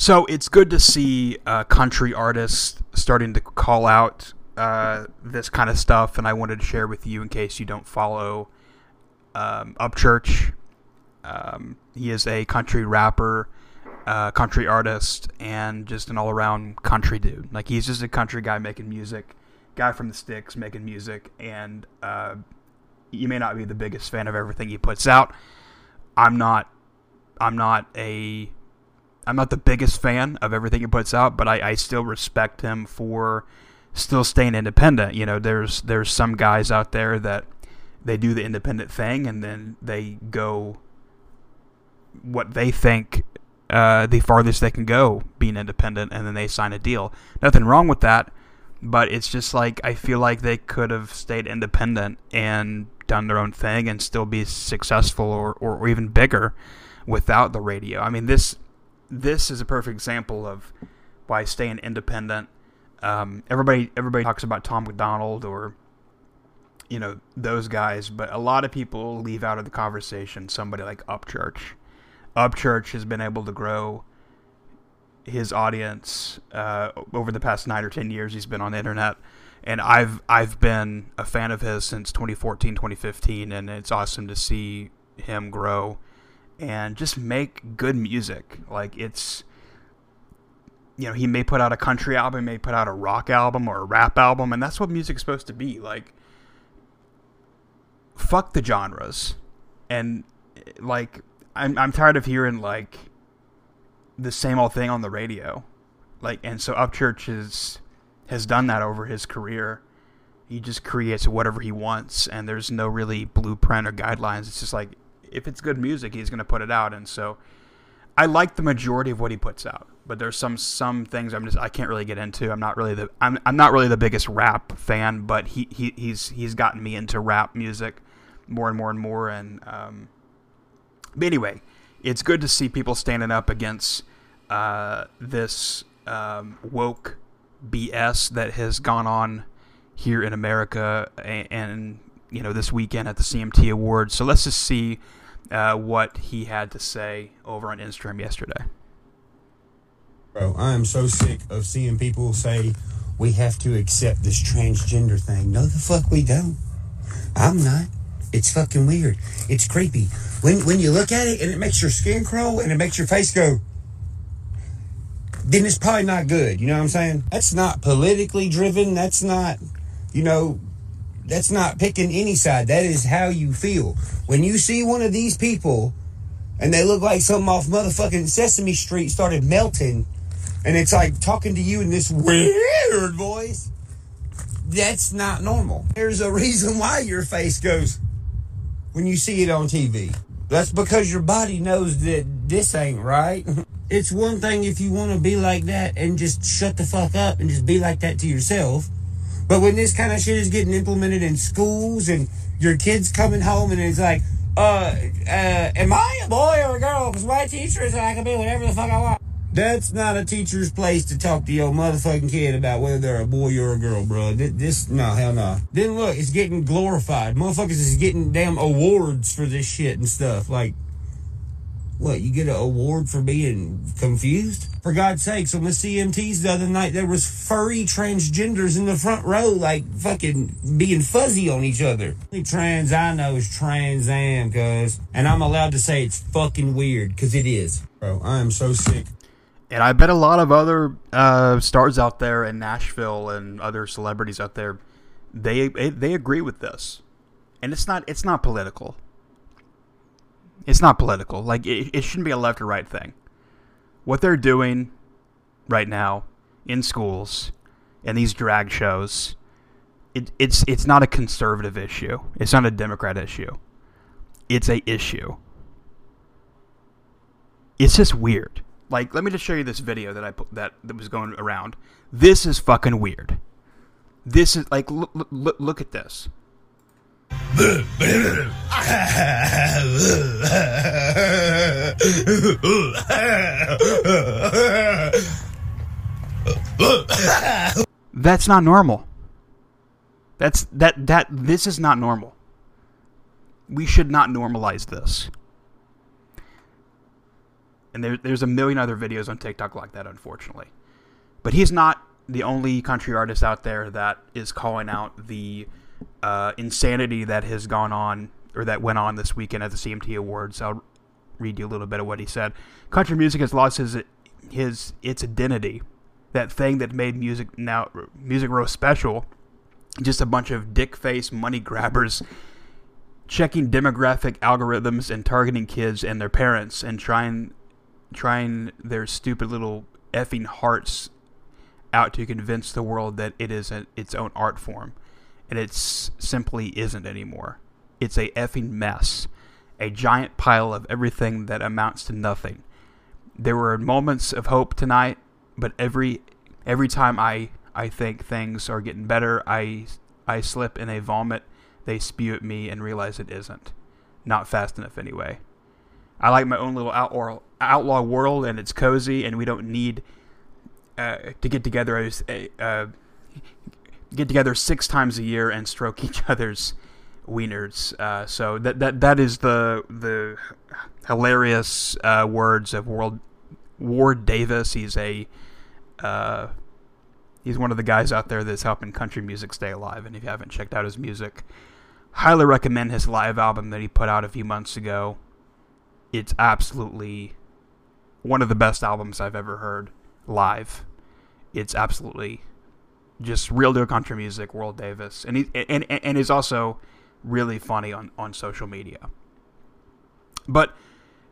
So it's good to see uh, country artists starting to call out uh, this kind of stuff, and I wanted to share with you in case you don't follow um, Upchurch. Um, he is a country rapper, uh, country artist, and just an all-around country dude. Like he's just a country guy making music, guy from the sticks making music, and uh, you may not be the biggest fan of everything he puts out. I'm not. I'm not a. I'm not the biggest fan of everything he puts out, but I, I still respect him for still staying independent. You know, there's there's some guys out there that they do the independent thing and then they go what they think uh, the farthest they can go being independent and then they sign a deal. Nothing wrong with that, but it's just like I feel like they could have stayed independent and done their own thing and still be successful or, or, or even bigger without the radio. I mean this this is a perfect example of why staying independent um, everybody everybody talks about Tom MacDonald or you know those guys, but a lot of people leave out of the conversation somebody like Upchurch. Upchurch has been able to grow his audience uh, over the past nine or ten years. He's been on the internet, and I've I've been a fan of his since 2014, 2015, and it's awesome to see him grow and just make good music. Like it's you know, he may put out a country album, may put out a rock album or a rap album, and that's what music's supposed to be. Like, fuck the genres, and like, I'm I'm tired of hearing like the same old thing on the radio, like, and so Upchurch is has done that over his career. He just creates whatever he wants, and there's no really blueprint or guidelines. It's just like if it's good music, he's gonna put it out, and so I like the majority of what he puts out but there's some some things I'm just I can't really get into. I'm not really the I'm I'm not really the biggest rap fan, but he, he he's he's gotten me into rap music more and more and more. And um, but anyway, it's good to see people standing up against uh, this um, woke BS that has gone on here in America and, and, you know this weekend at the CMT Awards. So let's just see uh, what he had to say over on Instagram yesterday. Bro, I am so sick of seeing people say we have to accept this transgender thing. No, the fuck we don't. I'm not. It's fucking weird. It's creepy. When when you look at it and it makes your skin crawl and it makes your face go, then it's probably not good. You know what I'm saying? That's not politically driven. That's not, you know, that's not picking any side. That is how you feel. When you see one of these people and they look like something off motherfucking Sesame Street started melting and it's like talking to you in this weird voice. That's not normal. There's a reason why your face goes when you see it on TV. That's because your body knows that this ain't right. It's one thing if you want to be like that and just shut the fuck up and just be like that to yourself. But when this kind of shit is getting implemented in schools and your kids coming home and it's like, uh, uh, am I a boy or a girl? Because my teacher said I can be whatever the fuck I want. That's not a teacher's place to talk to your motherfucking kid about whether they're a boy or a girl, bro. This, this no, hell no. Then look, it's getting glorified. Motherfuckers is getting damn awards for this shit and stuff. Like, what, you get an award for being confused? For God's sakes, on the CMTs the other night, there was furry transgenders in the front row, like fucking being fuzzy on each other. The trans I know is Trans Am, cuz. And I'm allowed to say it's fucking weird, cuz it is. Bro, I am so sick and I bet a lot of other uh, stars out there in Nashville and other celebrities out there, they they agree with this, and it's not it's not political. It's not political. Like it, it shouldn't be a left or right thing. What they're doing right now in schools and these drag shows, it, it's it's not a conservative issue. It's not a Democrat issue. It's a issue. It's just weird like, let me just show you this video that I put that that was going around. This is fucking weird. This is like, look, look, look at this. That's not normal. That's that that this is not normal. We should not normalize this. and there, there's a million other videos on TikTok like that, unfortunately. But he's not the only country artist out there that is calling out the uh, insanity that has gone on or that went on this weekend at the CMT Awards. I'll read you a little bit of what he said. Country music has lost his his its identity. That thing that made music now Music Row special. Just a bunch of dick face money grabbers checking demographic algorithms and targeting kids and their parents and trying trying their stupid little effing hearts out to convince the world that it is a, its own art form and it simply isn't anymore. It's a effing mess, a giant pile of everything that amounts to nothing. There were moments of hope tonight, but every every time I I think things are getting better, I I slip in a vomit they spew at me and realize it isn't. Not fast enough, anyway. I like my own little outlaw, outlaw world, and it's cozy, and we don't need uh, to get together as a uh, get together six times a year and stroke each other's wieners. Uh, so that that that is the the hilarious uh, words of World Ward Davis. He's a uh, he's one of the guys out there that's helping country music stay alive. And if you haven't checked out his music, highly recommend his live album that he put out a few months ago. It's absolutely one of the best albums I've ever heard live. It's absolutely just real deal country music, Ward Davis, and he and and is also really funny on on social media. But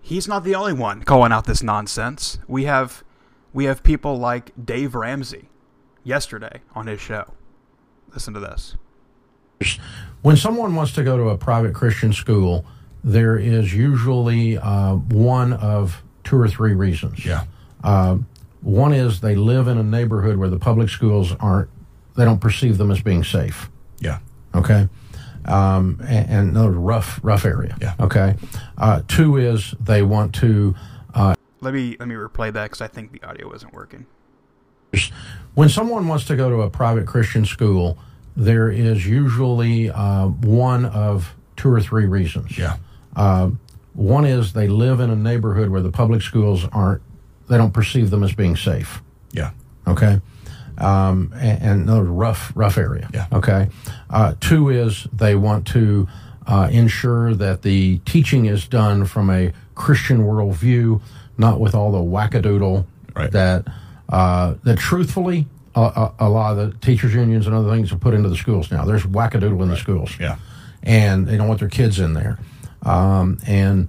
he's not the only one calling out this nonsense. We have we have people like Dave Ramsey yesterday on his show. Listen to this. When someone wants to go to a private Christian school, there is usually uh, one of two or three reasons. Yeah. Uh, one is they live in a neighborhood where the public schools aren't, they don't perceive them as being safe. Yeah. Okay. Um, and, and a rough, rough area. Yeah. Okay. Uh, two is they want to. Uh, let me let me replay that because I think the audio wasn't working. When someone wants to go to a private Christian school, there is usually uh, one of two or three reasons. Yeah. Uh, one is they live in a neighborhood where the public schools aren't, they don't perceive them as being safe. Yeah. Okay. Um, and, and rough, rough area. Yeah. Okay. Uh, two is they want to uh, ensure that the teaching is done from a Christian worldview, not with all the wackadoodle right. that uh, that truthfully a, a, lot of the teachers unions and other things are put into the schools now. There's wackadoodle in right. the schools. Yeah. And they don't want their kids in there. Um, and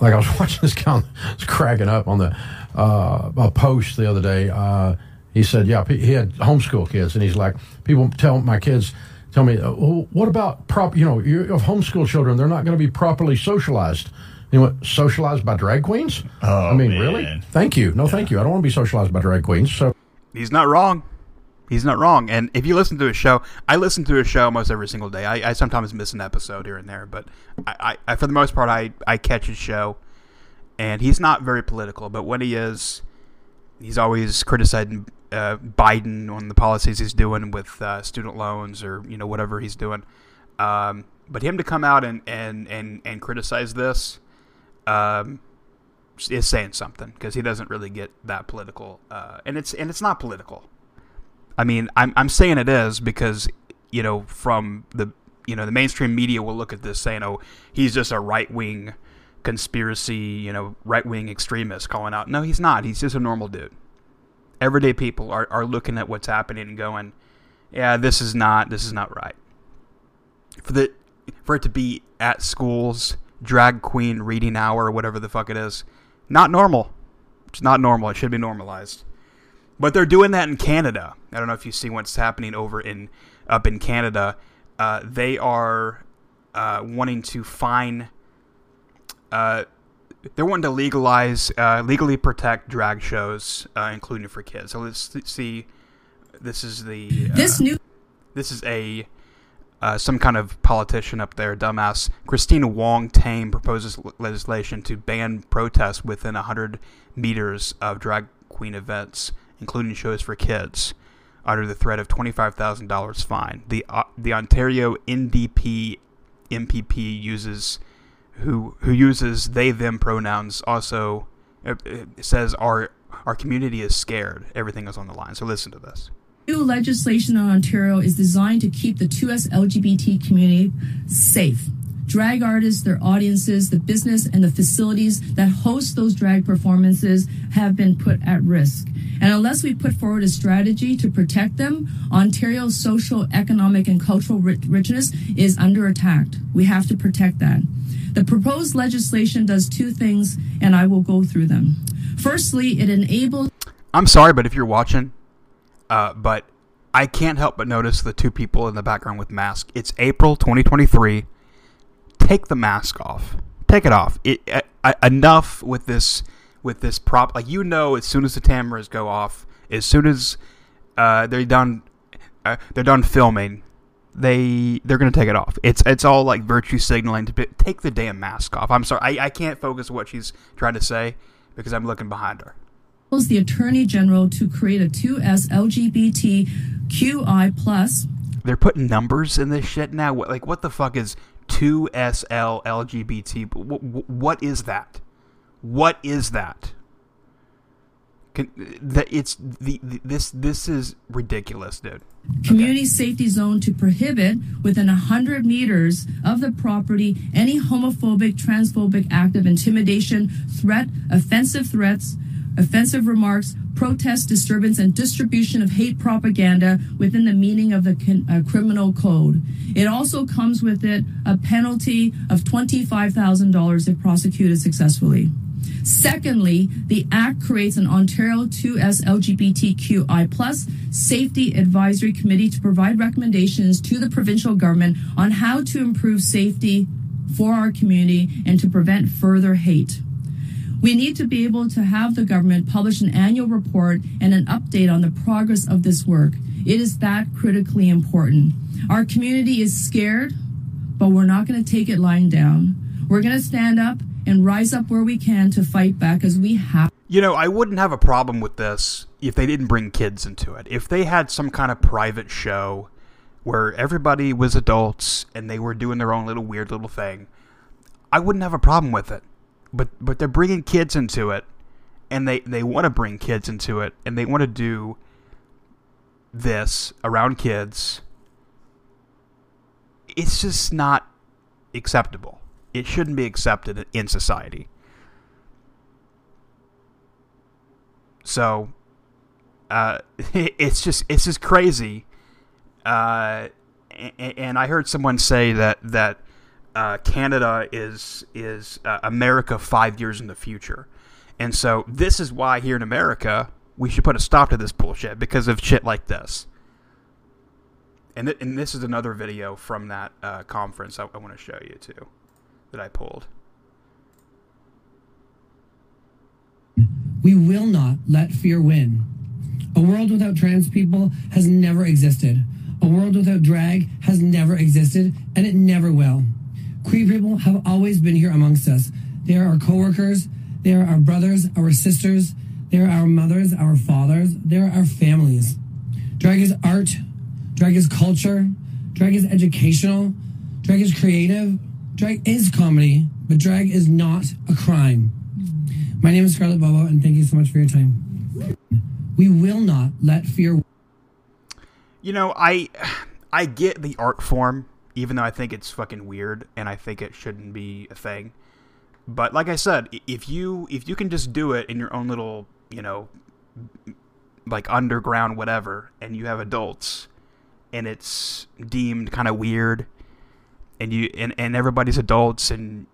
like I was watching this guy was cracking up on the uh, a post the other day. Uh, he said, yeah, he had homeschool kids, and he's like, people tell my kids, tell me, uh, well, what about prop? You know, you have homeschool children; they're not going to be properly socialized. You know what? Socialized by drag queens? Oh, I mean, man. really? Thank you. No, yeah. thank you. I don't want to be socialized by drag queens. So he's not wrong. He's not wrong. And if you listen to his show, I listen to his show almost every single day. I, I sometimes miss an episode here and there, but I, I, for the most part, I, I catch his show. And he's not very political, but when he is, he's always criticizing uh, Biden on the policies he's doing with uh, student loans or you know whatever he's doing. Um, but him to come out and and and, and criticize this um, is saying something because he doesn't really get that political, uh, and it's and it's not political. I mean, I'm I'm saying it is because you know from the you know the mainstream media will look at this saying, oh, he's just a right wing conspiracy, you know, right wing extremist calling out. No, he's not. He's just a normal dude. Everyday people are, are looking at what's happening and going, yeah, this is not this is not right. For the for it to be at schools, drag queen reading hour whatever the fuck it is, not normal. It's not normal. It should be normalized. But they're doing that in Canada. I don't know if you see what's happening over in up in Canada. Uh, they are uh, wanting to fine. Uh, they're wanting to legalize, uh, legally protect drag shows, uh, including for kids. So let's see. This is the uh, this new. This is a some kind of politician up there, dumbass. Christina Wong Tam proposes legislation to ban protests within 100 meters of drag queen events including shows for kids, under the threat of $25,000 fine. The uh, the Ontario NDP MPP uses who who uses they them pronouns also It, it says our our community is scared. Everything is on the line. So listen to this. New legislation in Ontario is designed to keep the 2S LGBT community safe. Drag artists, their audiences, the business, and the facilities that host those drag performances have been put at risk. And unless we put forward a strategy to protect them, Ontario's social, economic, and cultural richness is under attack. We have to protect that. The proposed legislation does two things, and I will go through them. Firstly, it enables. I'm sorry, but if you're watching, uh, but I can't help but notice the two people in the background with masks. It's April 2023. Take the mask off. Take it off. It, uh, uh, enough with this with this prop. Like you know, as soon as the cameras go off, as soon as uh, they're done, uh, they're done filming. They they're gonna take it off. It's it's all like virtue signaling to be, take the damn mask off. I'm sorry, I, I can't focus what she's trying to say because I'm looking behind her the Attorney General to create a 2S LGBTQI plus. They're putting numbers in this shit now. Like, what the fuck is 2SL LGBT? What is that? What is that? That it's the, the, this this is ridiculous, dude. Community okay. safety zone to prohibit within hundred meters of the property any homophobic, transphobic act of intimidation, threat, offensive threats, offensive remarks, protest, disturbance, and distribution of hate propaganda within the meaning of the con- uh, criminal code. It also comes with it a penalty of $25,000 if prosecuted successfully. Secondly, the Act creates an Ontario 2S LGBTQI plus safety advisory committee to provide recommendations to the provincial government on how to improve safety for our community and to prevent further hate. We need to be able to have the government publish an annual report and an update on the progress of this work. It is that critically important. Our community is scared, but we're not going to take it lying down. We're going to stand up and rise up where we can to fight back as we have. You know, I wouldn't have a problem with this if they didn't bring kids into it. If they had some kind of private show where everybody was adults and they were doing their own little weird little thing, I wouldn't have a problem with it but but they're bringing kids into it, and they they want to bring kids into it, and they want to do this around kids. It's just not acceptable. It shouldn't be accepted in society. So, uh, it's just it's just crazy. Uh, and, I heard someone say that that uh, Canada is is uh, America five years in the future, and so this is why here in America we should put a stop to this bullshit because of shit like this. And th- and this is another video from that uh, conference I, I want to show you too, that I pulled. We will not let fear win. A world without trans people has never existed. A world without drag has never existed, and it never will. Queer people have always been here amongst us. They are our coworkers. They are our brothers, our sisters. They are our mothers, our fathers. They are our families. Drag is art. Drag is culture. Drag is educational. Drag is creative. Drag is comedy, but drag is not a crime. My name is Scarlett Bobo, and thank you so much for your time. We will not let fear. You know, I I get the art form even though I think it's fucking weird and I think it shouldn't be a thing. But like I said, if you if you can just do it in your own little, you know, like underground whatever, and you have adults, and it's deemed kind of weird, and you and, and everybody's adults and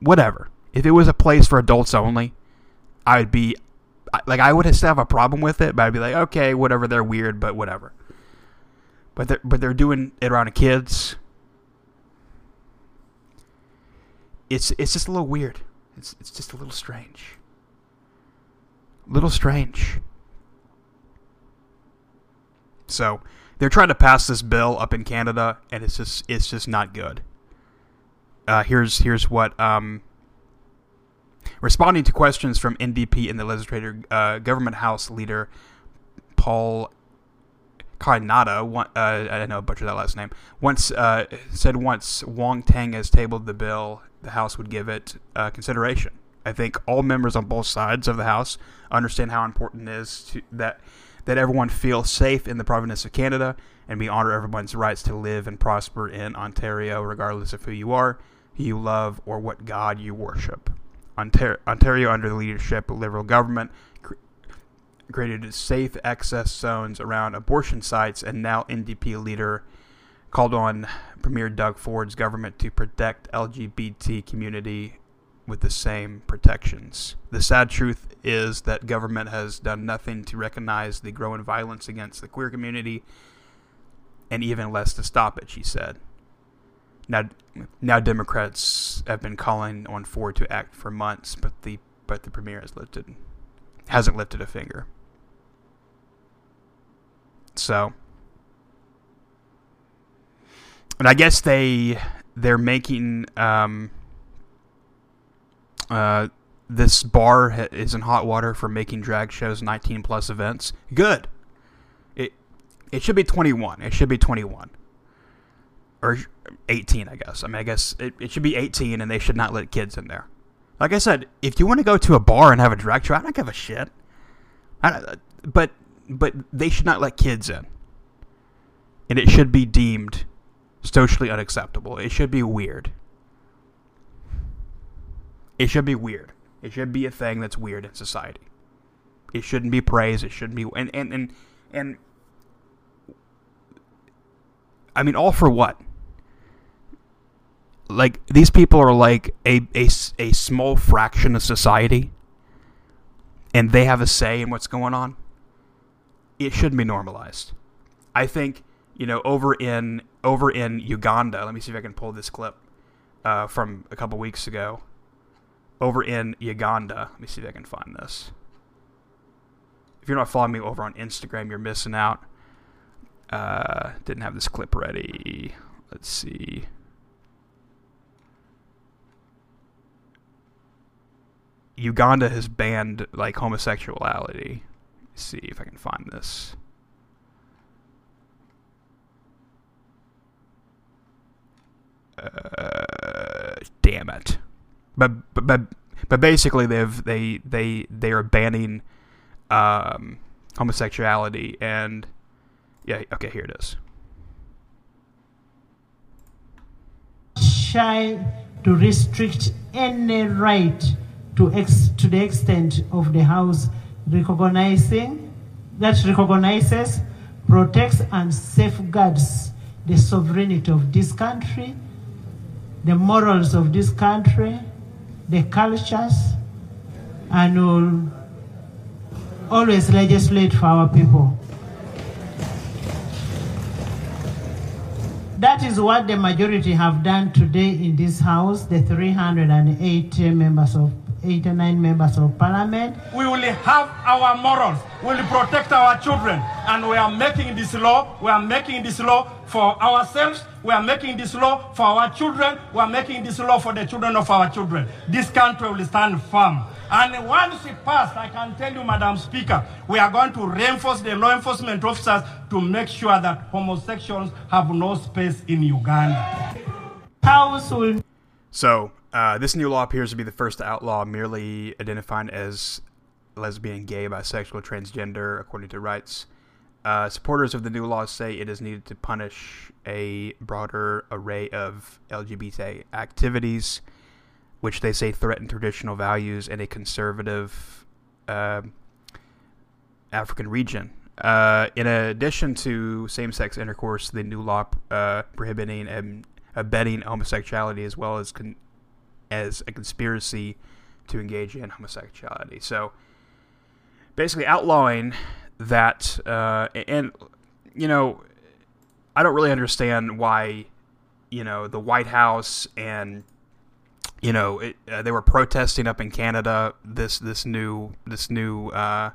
whatever. If it was a place for adults only, I would be like I would have a problem with it, but I'd be like, okay, whatever, they're weird, but whatever but they're but they're doing it around kids. It's it's just a little weird. It's it's just a little strange. A little strange. So they're trying to pass this bill up in Canada, and it's just it's just not good. Uh, here's here's what um, responding to questions from NDP and the legislator uh, government house leader Paul Karnata, one, uh, I know butcher that last name, once uh, said once Wong Tang has tabled the bill, the House would give it uh, consideration. I think all members on both sides of the House understand how important it is to, that that everyone feel safe in the province of Canada, and we honor everyone's rights to live and prosper in Ontario, regardless of who you are, who you love, or what God you worship. Ontario, Ontario under the leadership of Liberal government, cr- created safe access zones around abortion sites, and now NDP leader called on Premier Doug Ford's government to protect LGBT community with the same protections. The sad truth is that government has done nothing to recognize the growing violence against the queer community and even less to stop it, she said. Now now Democrats have been calling on Ford to act for months, but the but the premier has lifted hasn't lifted a finger. So and I guess they they're making um, uh, this bar ha- is in hot water for making drag shows 19 plus events. Good. It it should be 21. It should be 21 or 18, I guess. I mean, I guess it, it should be 18, and they should not let kids in there. Like I said, if you want to go to a bar and have a drag show, I don't give a shit. I, but but they should not let kids in, and it should be deemed socially unacceptable. It should be weird. It should be weird. It should be a thing that's weird in society. It shouldn't be praised. It shouldn't be and and and and. I mean, all for what? Like these people are like a a, a small fraction of society, and they have a say in what's going on. It shouldn't be normalized. I think you know over in over in Uganda. Let me see if I can pull this clip uh, from a couple weeks ago. Over in Uganda. Let me see if I can find this. If you're not following me over on Instagram, you're missing out. Uh, didn't have this clip ready. Let's see. Uganda has banned like homosexuality. Let's see if I can find this. Uh, damn it. But, but but basically they've they they they are banning um, homosexuality and yeah okay here it is. Shy to restrict any right to ex- to the extent of the house recognizing that recognizes, protects and safeguards the sovereignty of this country the morals of this country, the cultures, and will always legislate for our people. That is what the majority have done today in this House, the 380 members of 89 members of parliament. We will have our morals. We will protect our children. And we are making this law. We are making this law for ourselves. We are making this law for our children. We are making this law for the children of our children. This country will stand firm. And once it passed, I can tell you, Madam Speaker, we are going to reinforce the law enforcement officers to make sure that homosexuals have no space in Uganda. House will. So, uh, this new law appears to be the first to outlaw merely identifying as lesbian, gay, bisexual, transgender, according to rights. Uh, supporters of the new law say it is needed to punish a broader array of LGBT activities, which they say threaten traditional values in a conservative uh, African region. Uh, in addition to same sex intercourse, the new law uh, prohibiting and abetting homosexuality as well as con- as a conspiracy to engage in homosexuality. So basically outlawing that, uh, and you know, I don't really understand why, you know, the White House and you know it, uh, they were protesting up in Canada this this new this new uh,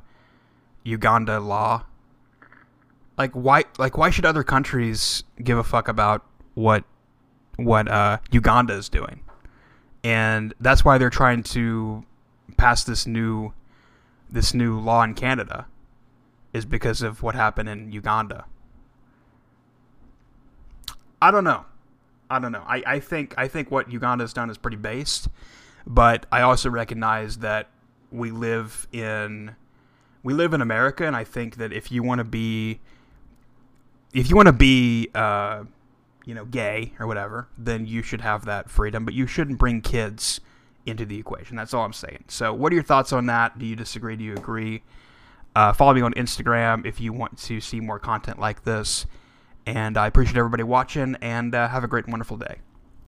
Uganda law. Like why like why should other countries give a fuck about what what uh, Uganda is doing? and that's why they're trying to pass this new this new law in Canada is because of what happened in Uganda. I don't know. I don't know. I, I think I think what Uganda's done is pretty based. but I also recognize that we live in we live in America, and I think that if you want to be if you want to be uh, you know gay or whatever, then you should have that freedom, but you shouldn't bring kids into the equation. That's all I'm saying. So, what are your thoughts on that? Do you disagree? Do you agree? Uh, follow me on Instagram if you want to see more content like this. And I appreciate everybody watching, and uh, have a great and wonderful day.